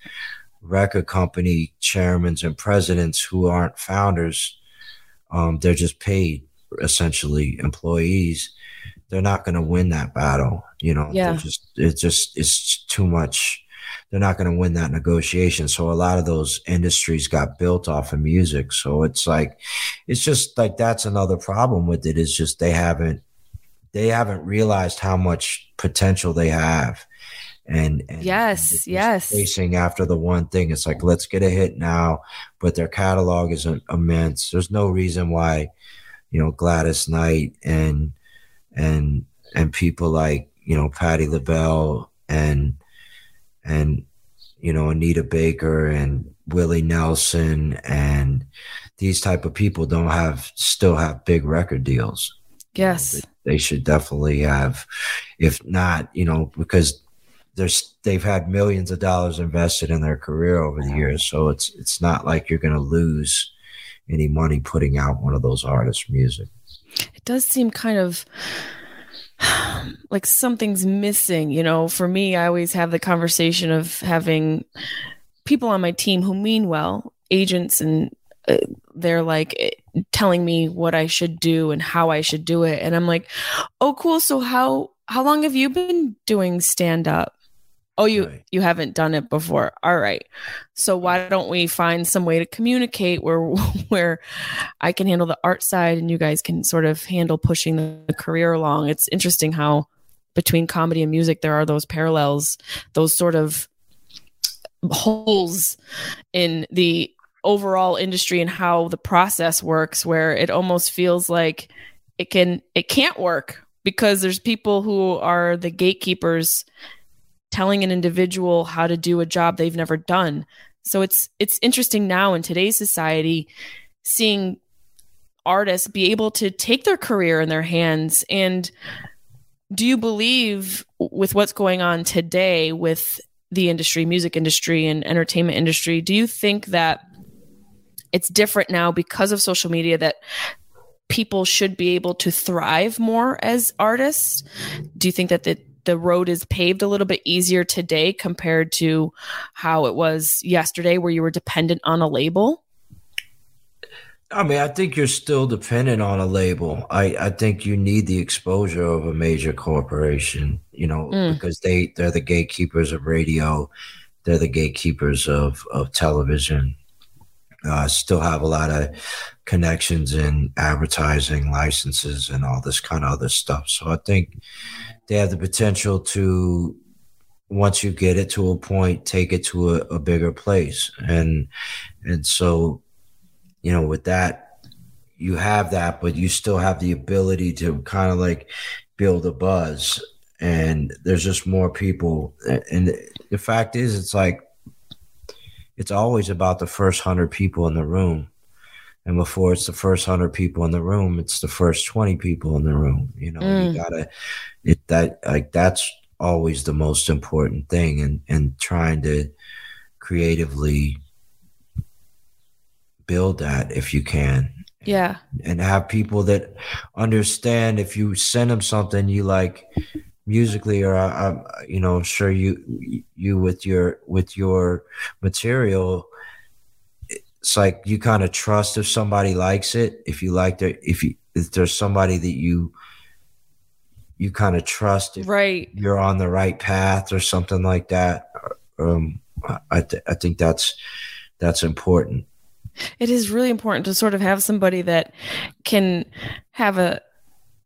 record company chairmen and presidents who aren't founders um, they're just paid essentially employees they're not going to win that battle you know Yeah. Just it's just it's too much they're not going to win that negotiation. So a lot of those industries got built off of music. So it's like, it's just like that's another problem with it is just they haven't they haven't realized how much potential they have. And, and Yes, they're yes. chasing after the one thing. It's like let's get a hit now, but their catalog is immense. There's no reason why, you know, Gladys Knight and and and people like you know Patti LaBelle and and you know Anita Baker and Willie Nelson and these type of people don't have still have big record deals. Yes. They should definitely have, if not, you know, because there's they've had millions of dollars invested in their career over the years, so it's it's not like you're going to lose any money putting out one of those artists' music. It does seem kind of [sighs] like something's missing. You know, for me, I always have the conversation of having people on my team who mean well, agents, and uh, they're like eh, telling me what I should do and how I should do it. And I'm like, oh, cool. So how how long have you been doing stand up? Oh, you Right. you haven't done it before. All right. So why don't we find some way to communicate where [laughs] where I can handle the art side and you guys can sort of handle pushing the, the career along. It's interesting how between comedy and music there are those parallels, those sort of holes in the overall industry and how the process works where it almost feels like it can it can't work because there's people who are the gatekeepers telling an individual how to do a job they've never done. So it's it's interesting now in today's society seeing artists be able to take their career in their hands and do you believe with what's going on today with the industry, music industry and entertainment industry, do you think that it's different now because of social media that people should be able to thrive more as artists? Do you think that the the road is paved a little bit easier today compared to how it was yesterday where you were dependent on a label? I mean, I think you're still dependent on a label. I, I think you need the exposure of a major corporation, you know, mm. because they, they're the gatekeepers of radio, they're the gatekeepers of, of television. Uh, still have a lot of connections in advertising licenses and all this kind of other stuff. So I think they have the potential to once you get it to a point, take it to a, a bigger place. And and so you know, with that, you have that, but you still have the ability to kind of like build a buzz. And there's just more people. And the fact is, it's like, it's always about the first hundred people in the room. And before it's the first hundred people in the room, it's the first 20 people in the room. You know, mm. you gotta, it, that, like, that's always the most important thing. And, and trying to creatively build that if you can. Yeah. And have people that understand if you send them something you like musically or uh, um, you know I'm sure you you with your with your material it's like you kind of trust if somebody likes it if you like it if you if there's somebody that you you kind of trust if right. you're on the right path or something like that um i th- i think that's that's important. It is really important to sort of have somebody that can have a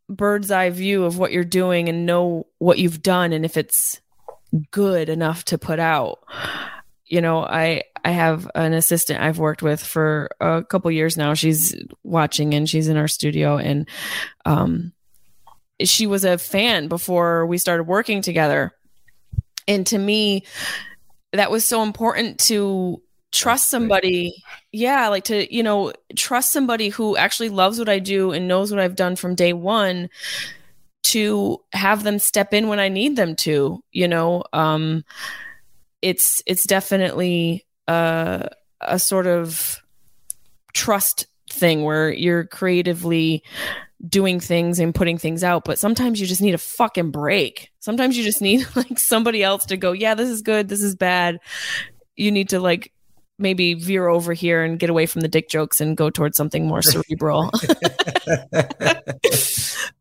bird's eye view of what you're doing and know what you've done and if it's good enough to put out. You know i i have an assistant i've worked with for a couple years now. She's watching and she's in our studio and um she was a fan before we started working together. And to me that was so important to trust somebody yeah like to you know trust somebody who actually loves what i do and knows what i've done from day one to have them step in when i need them to you know? Um it's it's definitely a a sort of trust thing where you're creatively doing things and putting things out but sometimes you just need a fucking break. Sometimes you just need [laughs] like somebody else to go yeah this is good. This is bad. You need to like maybe veer over here and get away from the dick jokes and go towards something more cerebral. [laughs]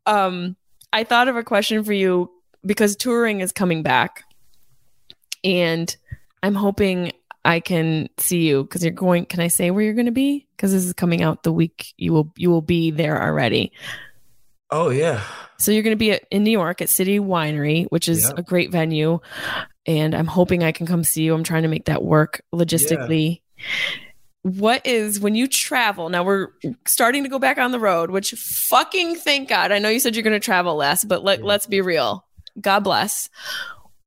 um, I thought of a question for you because touring is coming back, and I'm hoping I can see you because you're going. Can I say where you're going to be? Because this is coming out the week you will you will be there already. Oh yeah. So you're going to be at, in New York at City Winery, which is yep. a great venue and I'm hoping I can come see you. I'm trying to make that work logistically. Yeah. What is when you travel? Now we're starting to go back on the road, which fucking thank God. I know you said you're going to travel less, but let, yeah. let's be real. God bless.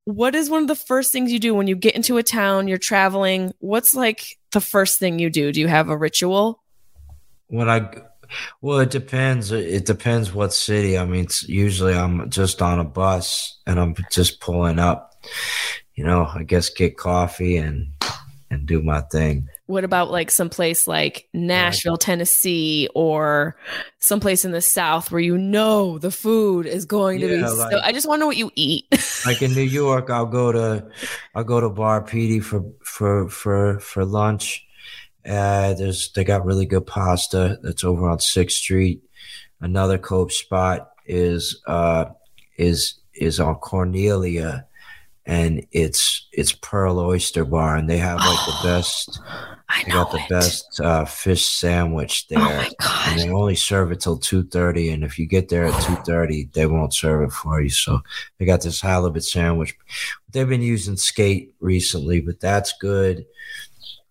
What is one of the first things you do when you get into a town, you're traveling? What's like the first thing you do? Do you have a ritual? When I well, it depends. It depends what city. I mean, usually I'm just on a bus and I'm just pulling up you know, I guess get coffee and and do my thing. What about like someplace like Nashville, Tennessee, or someplace in the South where you know the food is going to yeah, be? Like, so, I just want to know what you eat. [laughs] like in New York, I'll go to I'll go to Bar Pitti for for for for lunch. Uh, there's they got really good pasta that's over on Sixth Street. Another Cope spot is uh is is on Cornelia and it's it's Pearl Oyster Bar, and they have like the [gasps] best. I they got the it. best uh, fish sandwich there, oh and they only serve it till two thirty. And if you get there at two thirty, they won't serve it for you. So they got this halibut sandwich. They've been using skate recently, but that's good.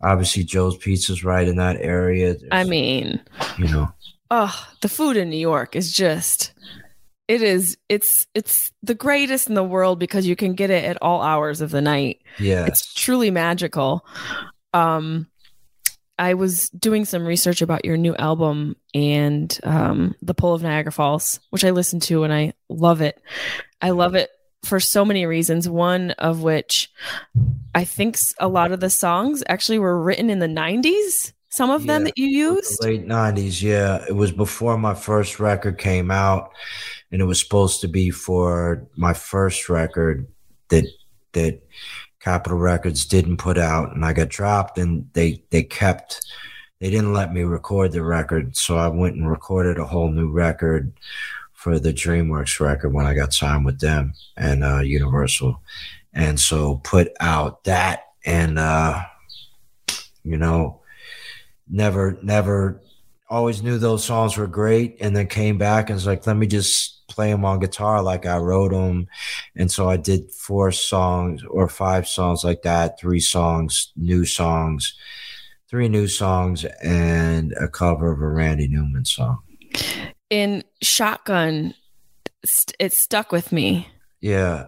Obviously, Joe's Pizza's right in that area. There's, I mean, you know, oh, the food in New York is just it is. It's it's the greatest in the world because you can get it at all hours of the night. Yeah. It's truly magical. Um I was doing some research about your new album and um The Pull of Niagara Falls, which I listened to and I love it. I love it for so many reasons. One of which I think a lot of the songs actually were written in the 90s some of yeah, them that you used late 90s yeah it was before my first record came out and it was supposed to be for my first record that that Capitol Records didn't put out, and I got dropped, and they they kept they didn't let me record the record, so I went and recorded a whole new record for the DreamWorks record when I got signed with them and uh, Universal, and so put out that and uh, you know never never always knew those songs were great and then came back and was like let me just play them on guitar like I wrote them and so I did four songs or five songs like that three songs new songs three new songs and a cover of a Randy Newman song in Shotgun st- it stuck with me. Yeah.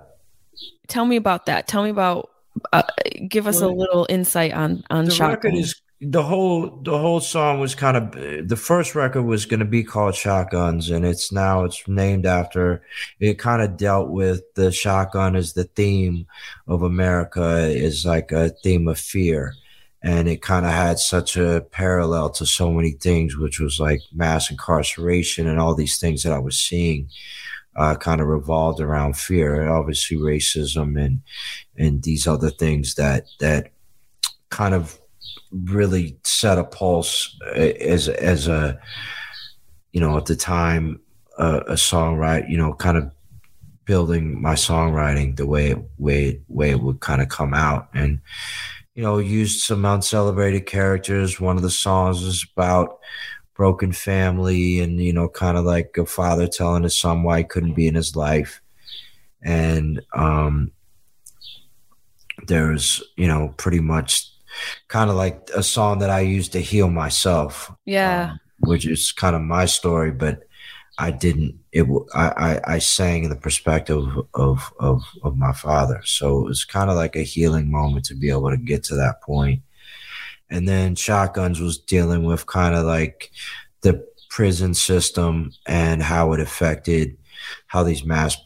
Tell me about that. Tell me about uh, give us Well, a little insight on on the Shotgun. record is the whole the whole song was kind of the first record was going to be called shotguns and it's now it's named after it kind of dealt with the shotgun as the theme of america is like a theme of fear and it kind of had such a parallel to so many things which was like mass incarceration and all these things that i was seeing uh, kind of revolved around fear. And obviously racism and and these other things that that kind of really set a pulse uh, as as a you know at the time uh, a songwriter you know kind of building my songwriting the way way way it would kind of come out. And you know used some uncelebrated characters one of the songs is about broken family and you know kind of like a father telling his son why he couldn't be in his life and um there's you know pretty much kind of like a song that I used to heal myself. yeah. um, which is kind of my story, but I didn't. It I, I I sang in the perspective of of of my father, so it was kind of like a healing moment to be able to get to that point. And then Shotguns was dealing with kind of like the prison system and how it affected how these mass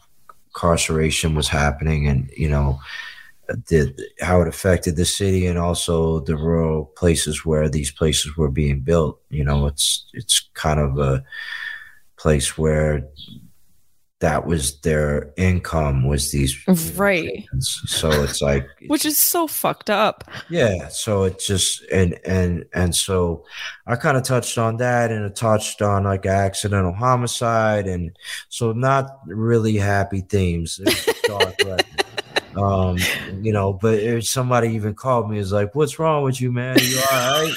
incarceration was happening, and you know the how it affected the city and also the rural places where these places were being built. You know, it's it's kind of a place where that was their income was these Right. So it's like [laughs] Which is so fucked up. yeah. So it just and and and so I kind of touched on that and it touched on like accidental homicide and so not really happy themes. Dark [laughs] um you know but if somebody even called me is like what's wrong with you man you all right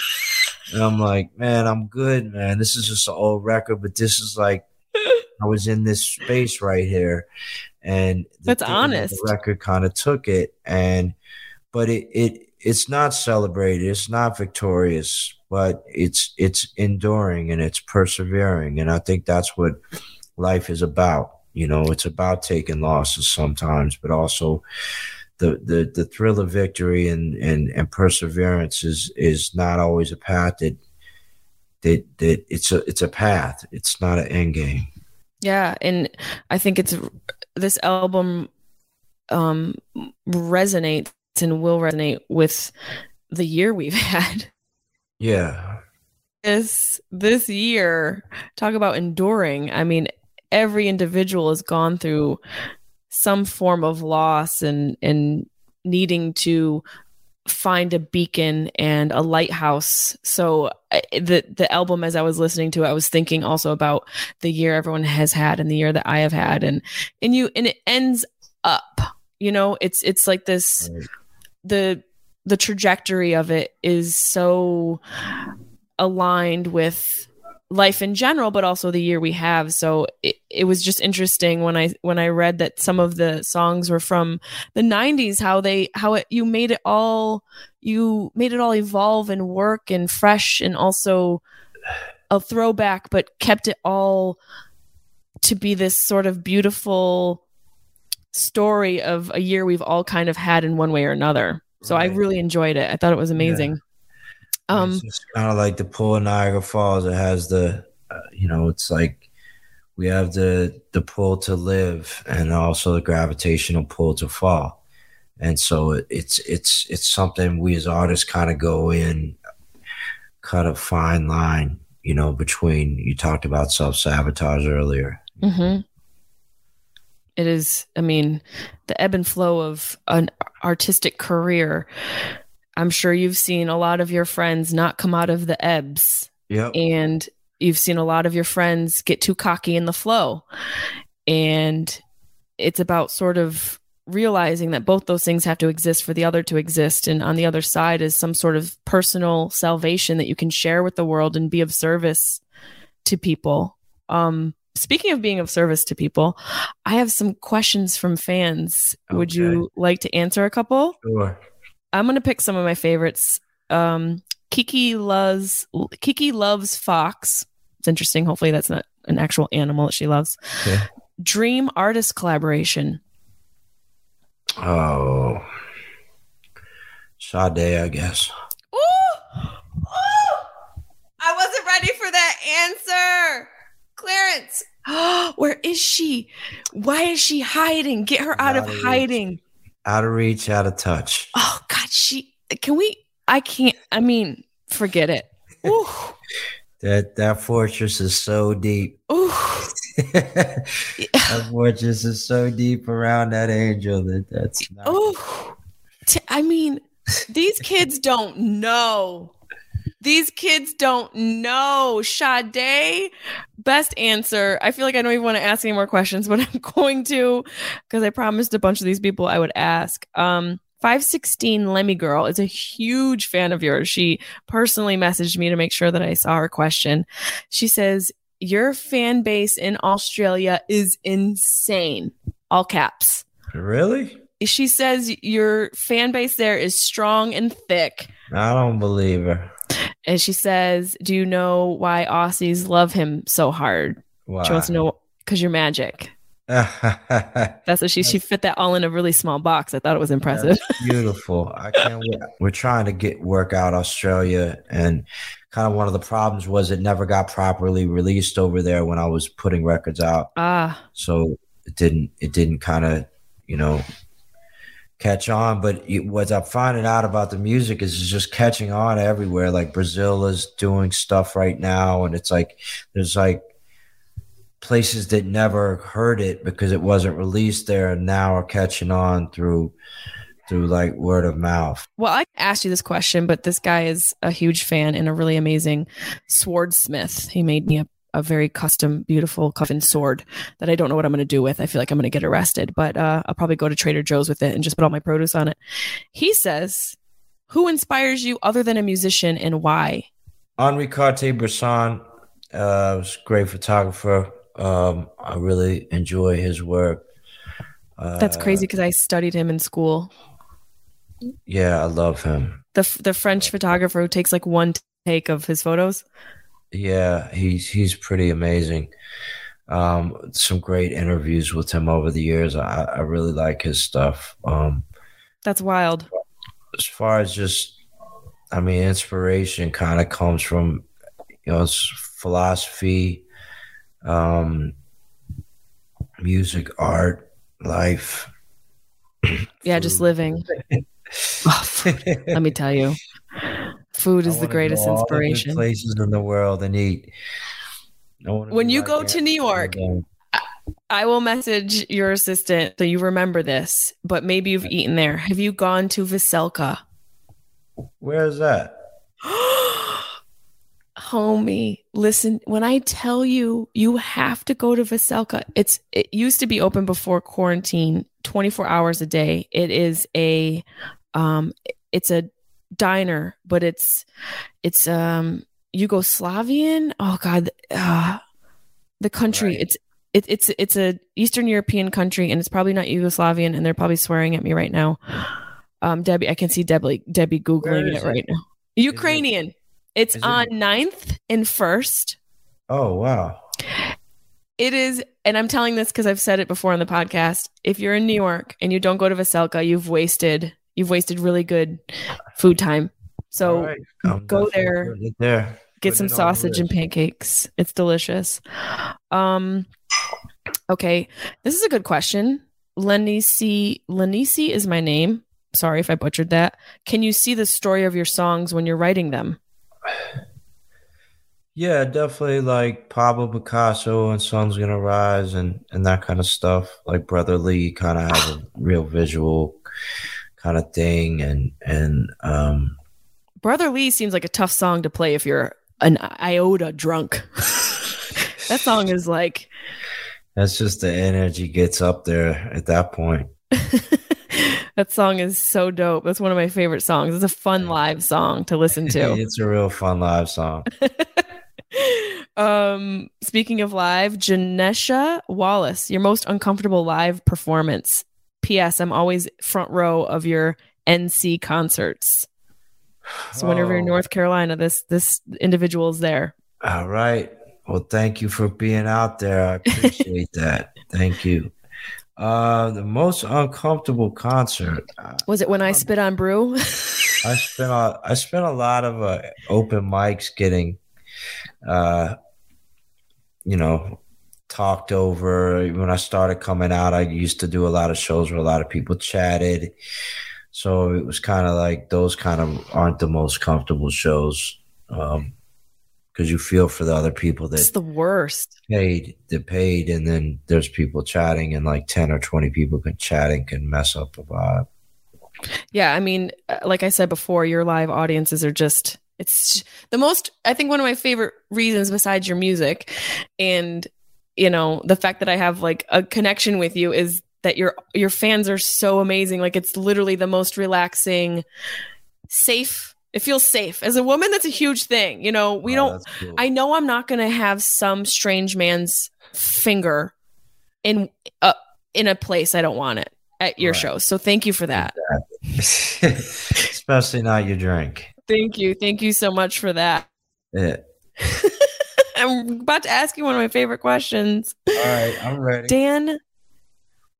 and i'm like man i'm good man. This is just an old record but this is like i was in this space right here. And That's honest. the record kind of took it and but it it it's not celebrated. It's not victorious but it's it's enduring and it's persevering and i think that's what life is about. You know, it's about taking losses sometimes, but also the the the thrill of victory and and and perseverance is is not always a path that that that it's a it's a path. It's not an end game. Yeah, and I think it's this album um resonates and will resonate with the year we've [laughs] had. Yeah. This this year, talk about enduring. I mean, every individual has gone through some form of loss and and needing to find a beacon and a lighthouse. So the the album as I was listening to it, I was thinking also about the year everyone has had and the year that I have had and and you and it ends up. You know, it's it's like this the the trajectory of it is so aligned with life in general but also the year we have. So it, it was just interesting when i when i read that some of the songs were from the 90s how they how it you made it all you made it all evolve and work and fresh and also a throwback but kept it all to be this sort of beautiful story of a year we've all kind of had in one way or another. So i really enjoyed it. I thought it was amazing um it's kind of like the pool of Niagara Falls. It has the, uh, you know, it's like we have the the pull to live and also the gravitational pull to fall, and so it, it's it's it's something we as artists kind of go in, cut a fine line, you know, between you talked about self sabotage earlier, mhm. It is, I mean, the ebb and flow of an artistic career. I'm sure you've seen a lot of your friends not come out of the ebbs. Yep. And you've seen a lot of your friends get too cocky in the flow. And it's about sort of realizing that both those things have to exist for the other to exist. And on the other side is some sort of personal salvation that you can share with the world and be of service to people. Um, speaking of being of service to people, I have some questions from fans. Would you like to answer a couple? Sure. I'm gonna pick some of my favorites. Um, Kiki loves Kiki loves fox. It's interesting. Hopefully, that's not an actual animal that she loves. Okay. Dream artist collaboration. Oh. Sade, I guess. Ooh! Ooh! I wasn't ready for that answer. Clarence. [gasps] Where is she? Why is she hiding? Get her out of of reach. hiding. Out of reach, out of touch. Oh God, she can we I can't I mean, forget it. [laughs] That that fortress is so deep. Ooh. [laughs] that fortress is so deep around that angel that that's not Oh, I mean, these kids don't know. These kids don't know. Sade, best answer. I feel like I don't even want to ask any more questions, but [laughs] I'm going to because I promised a bunch of these people I would ask. Um, 516 Lemmy Girl is a huge fan of yours. She personally messaged me to make sure that I saw her question. She says, Your fan base in Australia is insane. All caps really. she says your fan base there is strong and thick. I don't believe her. And she says, Do you know why Aussies love him so hard? Why? She wants to know because you're magic. [laughs] That's what she she fit that all in a really small box. I thought it was impressive. [laughs] Beautiful. I can't wait. We're trying to get work out Australia, and kind of one of the problems was it never got properly released over there when I was putting records out. Ah, So it didn't. It didn't kind of, you know, catch on. But what I'm finding out about the music is it's just catching on everywhere. Like Brazil is doing stuff right now, and it's like there's like places that never heard it because it wasn't released there and now are catching on through through like word of mouth. well, I asked you this question, but this guy is a huge fan and a really amazing swordsmith. He made me a, a very custom, beautiful coffin sword that I don't know what I'm going to do with. I feel like I'm going to get arrested, but uh, I'll probably go to Trader Joe's with it and just put all my produce on it. He says, Who inspires you other than a musician and why? Henri Cartier-Bresson uh, was a great photographer. Um, I really enjoy his work. Uh, That's crazy because I studied him in school. Yeah, I love him. The, the French photographer who takes like one take of his photos. Yeah, he's he's pretty amazing. Um, some great interviews with him over the years. I, I really like his stuff. Um, That's wild. as far as just, I mean, inspiration kind of comes from, you know, philosophy, um, music, art, life. Yeah, just living. Oh. [laughs] Let me tell you, food I is the greatest all the inspiration. Places in the world and eat. When you go to New York, Amsterdam. I will message your assistant so you remember this, but maybe you've eaten there. Have you gone to Veselka? where is that? [gasps] Homie, listen, when I tell you you have to go to Veselka, it's it used to be open before quarantine, 24 hours a day. It is a um it's a diner, but it's it's um Yugoslavian. Oh god, uh, the country Right. it's it, it's it's a Eastern European country and it's probably not Yugoslavian and they're probably swearing at me right now. Um Debbie, I can see Debbie Debbie googling is it right now. Ukrainian. It's is it- on 9th and 1st. Oh wow. It is, and I'm telling this because I've said it before on the podcast. If you're in New York and you don't go to Veselka, you've wasted you've wasted really good food time. So All right. I'm go there, putting there. get Putting some it on the sausage and pancakes. It's delicious. Um okay, this is a good question. Lenisi Lenisi is my name. Sorry if I butchered that. Can you see the story of your songs when you're writing them? Yeah, definitely like Pablo Picasso and Sun's Gonna Rise and and that kind of stuff. Like Brother Lee kind of has a real visual kind of thing and and um Brother Lee seems like a tough song to play if you're an iota drunk. [laughs] that song is like that's just the energy gets up there at that point. [laughs] that song is so dope. That's one of my favorite songs. It's a fun live song to listen to. [laughs] it's a real fun live song. um, speaking of live, Janesha Wallace, your most uncomfortable live performance. P.S. I'm always front row of your NC concerts. So whenever you're in Oh. North Carolina, this this individual is there. All right. Well, thank you for being out there. I appreciate [laughs] that. Thank you. Uh, the most uncomfortable concert. uh, Was it when I spit on brew? [laughs] I spent a, I spent a lot of uh, open mics getting, uh, you know, talked over. When I started coming out, I used to do a lot of shows where a lot of people chatted. So it was kind of like those kind of aren't the most comfortable shows. Um, because you feel for the other people it's the worst. paid, that paid, and then there's people chatting, and like ten or twenty people can chatting can mess up the vibe. Yeah, I mean, uh, like I said before, your live audiences are just it's the most I think one of my favorite reasons besides your music and you know, the fact that I have like a connection with you is that your your fans are so amazing. Like it's literally the most relaxing safe. It feels safe. As a woman that's a huge thing. You know, we Oh, don't cool. I know I'm not going to have some strange man's finger in uh, in a place I don't want it at your Right. show. So thank you for that. [laughs] especially not your drink. Thank you. Thank you so much for that. Yeah. [laughs] I'm about to ask you one of my favorite questions. All right, I'm ready. Dan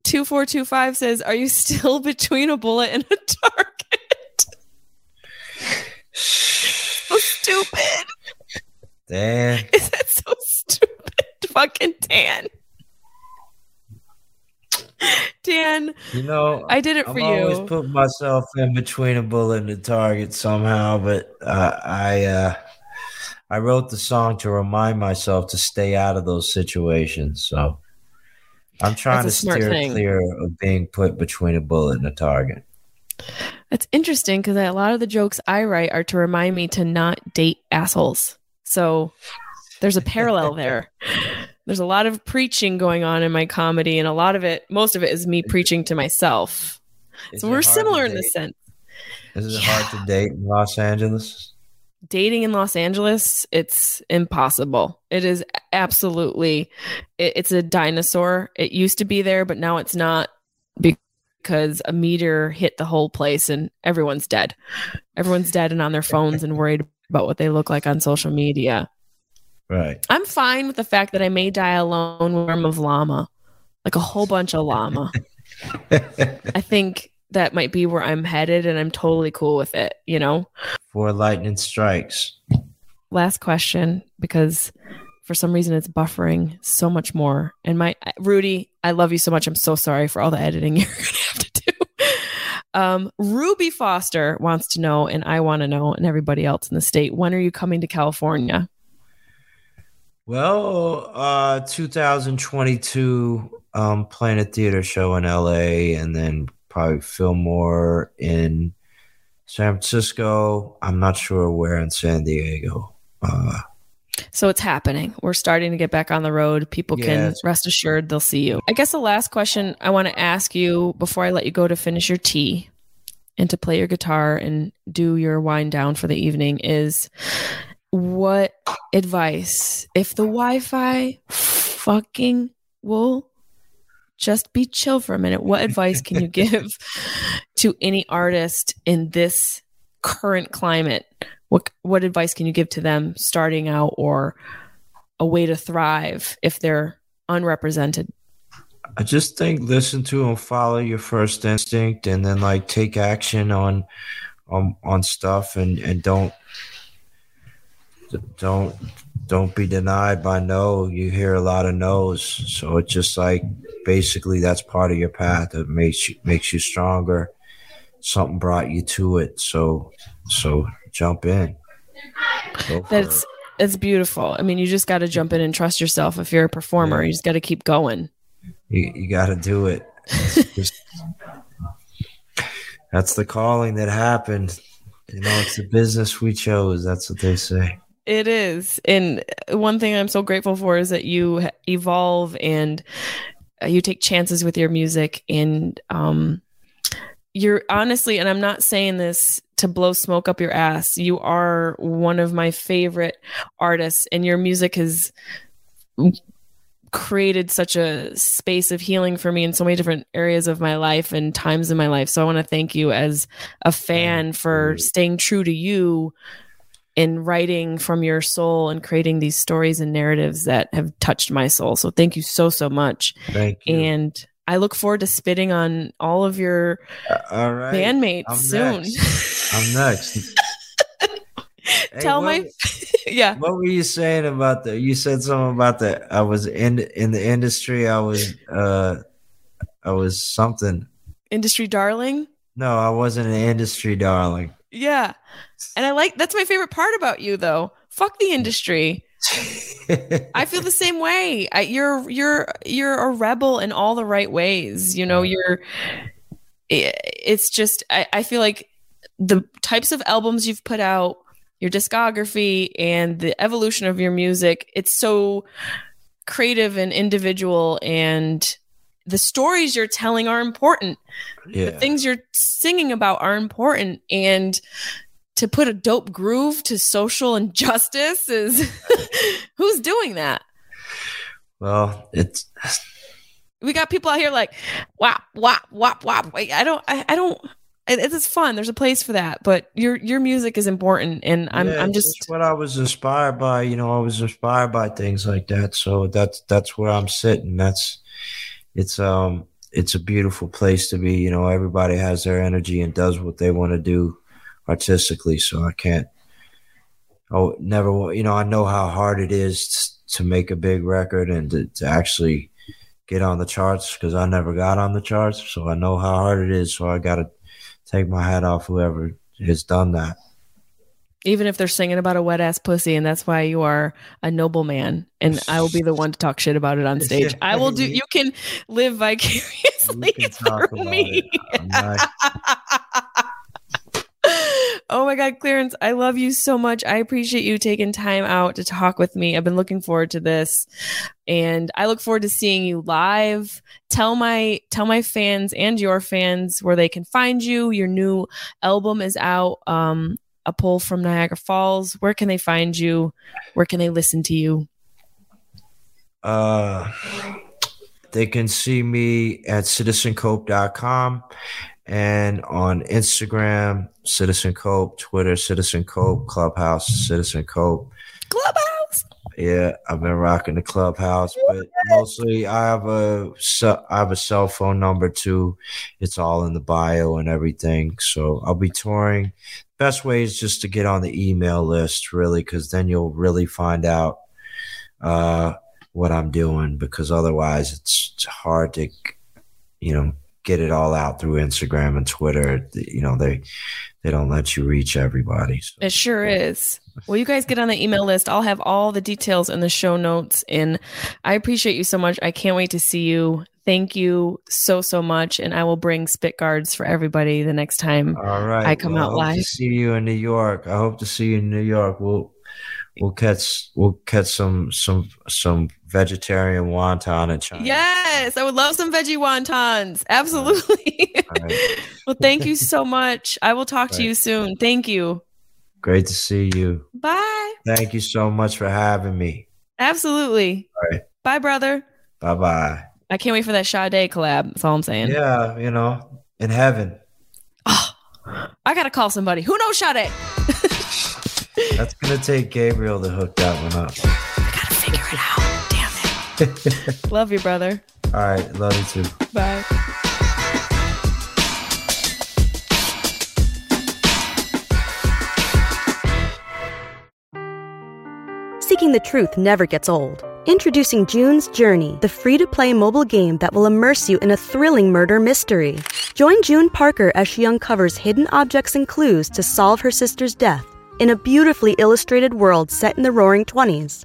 2425 says, Are you still [laughs] between a bullet and a target? so stupid. Dan, Is that so stupid? Fucking Dan. Dan, you know, I did it I'm for always put myself in between a bullet and a target somehow, but uh, I uh, I wrote the song to remind myself to stay out of those situations. So I'm trying to steer thing. clear of being put between a bullet and a target. That's interesting because a lot of the jokes I write are to remind me to not date assholes. So there's a parallel there. [laughs] There's a lot of preaching going on in my comedy, and a lot of it, most of it, is me preaching to myself. Is So we're similar in this sense. Is it hard to date in Los Angeles? Dating in Los Angeles, it's impossible. It is absolutely, it, it's a dinosaur. It used to be there, but now it's not because a meteor hit the whole place and everyone's dead. Everyone's dead and on their phones and worried about what they look like on social media. Right. I'm fine with the fact that I may die a lone worm of llama, like a whole bunch of llama. [laughs] I think that might be where I'm headed, and I'm totally cool with it. You know. Four lightning strikes. Last question, because for some reason it's buffering so much more. And my Rudy, I love you so much. I'm so sorry for all the editing [laughs] you're gonna have to do. Um, Ruby Foster wants to know, and I want to know, and everybody else in the state, when are you coming to California? Well, uh, 2022, um, playing a theater show in LA, and then probably Fillmore in San Francisco. I'm not sure where in San Diego. Uh, So it's happening. We're starting to get back on the road. People can rest assured they'll see you. I guess the last question I want to ask you before I let you go to finish your tea and to play your guitar and do your wind down for the evening is what advice, if the Wi Fi fucking will just be chill for a minute, what advice can you [laughs] give to any artist in this current climate? What what advice can you give to them starting out or a way to thrive if they're unrepresented? I just think listen to and follow your first instinct, and then like take action on on on stuff, and and don't don't don't be denied by no. You hear a lot of no's, so it's just like basically that's part of your path. that makes you makes you stronger. Something brought you to it, so so jump in. That's it. It's beautiful. I mean, you just got to jump in and trust yourself. If you're a performer, Yeah. you just got to keep going. You, you got to do it. [laughs] Just- that's the calling that happened. You know, it's the business we chose. That's what they say. It is. And one thing I'm so grateful for is that you evolve and uh, you take chances with your music. And um, you're honestly, and I'm not saying this to blow smoke up your ass, you are one of my favorite artists, and your music has created such a space of healing for me in so many different areas of my life and times in my life. So I want to thank you as a fan for staying true to you in writing from your soul and creating these stories and narratives that have touched my soul. So thank you so so much. Thank you. And I look forward to spitting on all of your Uh, All right. bandmates I'm soon. next. I'm next. [laughs] Hey, Tell what- my [laughs] yeah. What were you saying about the? You said something about the. I was in in the industry. I was. uh I was something. Industry darling. No, I wasn't an industry darling. Yeah. And I like that's my favorite part about you though. Fuck the industry. [laughs] I feel the same way. I, you're you're you're a rebel in all the right ways. You know, you're. It's just I, I feel like the types of albums you've put out, your discography, and the evolution of your music. It's so creative and individual, and the stories you're telling are important. yeah. The things you're singing about are important, and to put a dope groove to social [laughs] injustice is [laughs] who's doing that? well, it's We got people out here like whop whop whop. Wait, I don't I, I don't it, it's fun. There's a place for that, but your your music is important and I'm yeah, I'm just what I was inspired by. You know, I was inspired by things like that. So that's that's where I'm sitting. That's it's um it's a beautiful place to be. You know, everybody has their energy and does what they want to do artistically. So I can't. Oh, never. You know, I know how hard it is to make a big record and to, to actually get on the charts because I never got on the charts. So I know how hard it is. So I got to take my hat off whoever has done that. Even if they're singing about a wet ass pussy and that's why you are a noble man and I will be the one to talk shit about it on stage. I will do you can live vicariously can through me. not- [laughs] oh my God, Clarence, I love you so much. I appreciate you taking time out to talk with me. I've been looking forward to this. And I look forward to seeing you live. Tell my tell my fans and your fans where they can find you. Your new album is out. Um, a poll from Niagara Falls. Where can they find you? Where can they listen to you? Uh, they can see me at citizencope.com and on Instagram, Citizen Cope, Twitter, Citizen Cope, Clubhouse, Citizen Cope. Clubhouse. Yeah, I've been rocking the clubhouse, but mostly I have a I have a cell phone number too. It's all in the bio and everything. So I'll be touring. Best way is just to get on the email list, really, because then you'll really find out uh, what I'm doing. Because otherwise, it's, it's hard to, you know, get it all out through Instagram and Twitter. You know, they they don't let you reach everybody. So. It sure is. Well, you guys get on the email list. I'll have all the details in the show notes. And I appreciate you so much. I can't wait to see you. Thank you so, so much. And I will bring spit guards for everybody the next time. All right. I come out hope live. To see you in New York. I hope to see you in New York. We'll we'll catch we'll catch some some some vegetarian wonton in China. Yes, I would love some veggie wontons. Absolutely. Right. [laughs] well, thank you so much. I will talk to you soon. Thank you. Great to see you. Bye. Thank you so much for having me. Absolutely. All right. Bye, brother. Bye bye. I can't wait for that Sade collab. That's all I'm saying. Yeah, you know, in heaven. Oh, I got to call somebody. Who knows Sade? [laughs] That's gonna take Gabriel to hook that one up. [laughs] love you, brother. All right, love you too. Bye. Seeking the truth never gets old. Introducing June's Journey, the free to play mobile game that will immerse you in a thrilling murder mystery. Join June Parker as she uncovers hidden objects and clues to solve her sister's death. in a beautifully illustrated world set in the roaring 20s.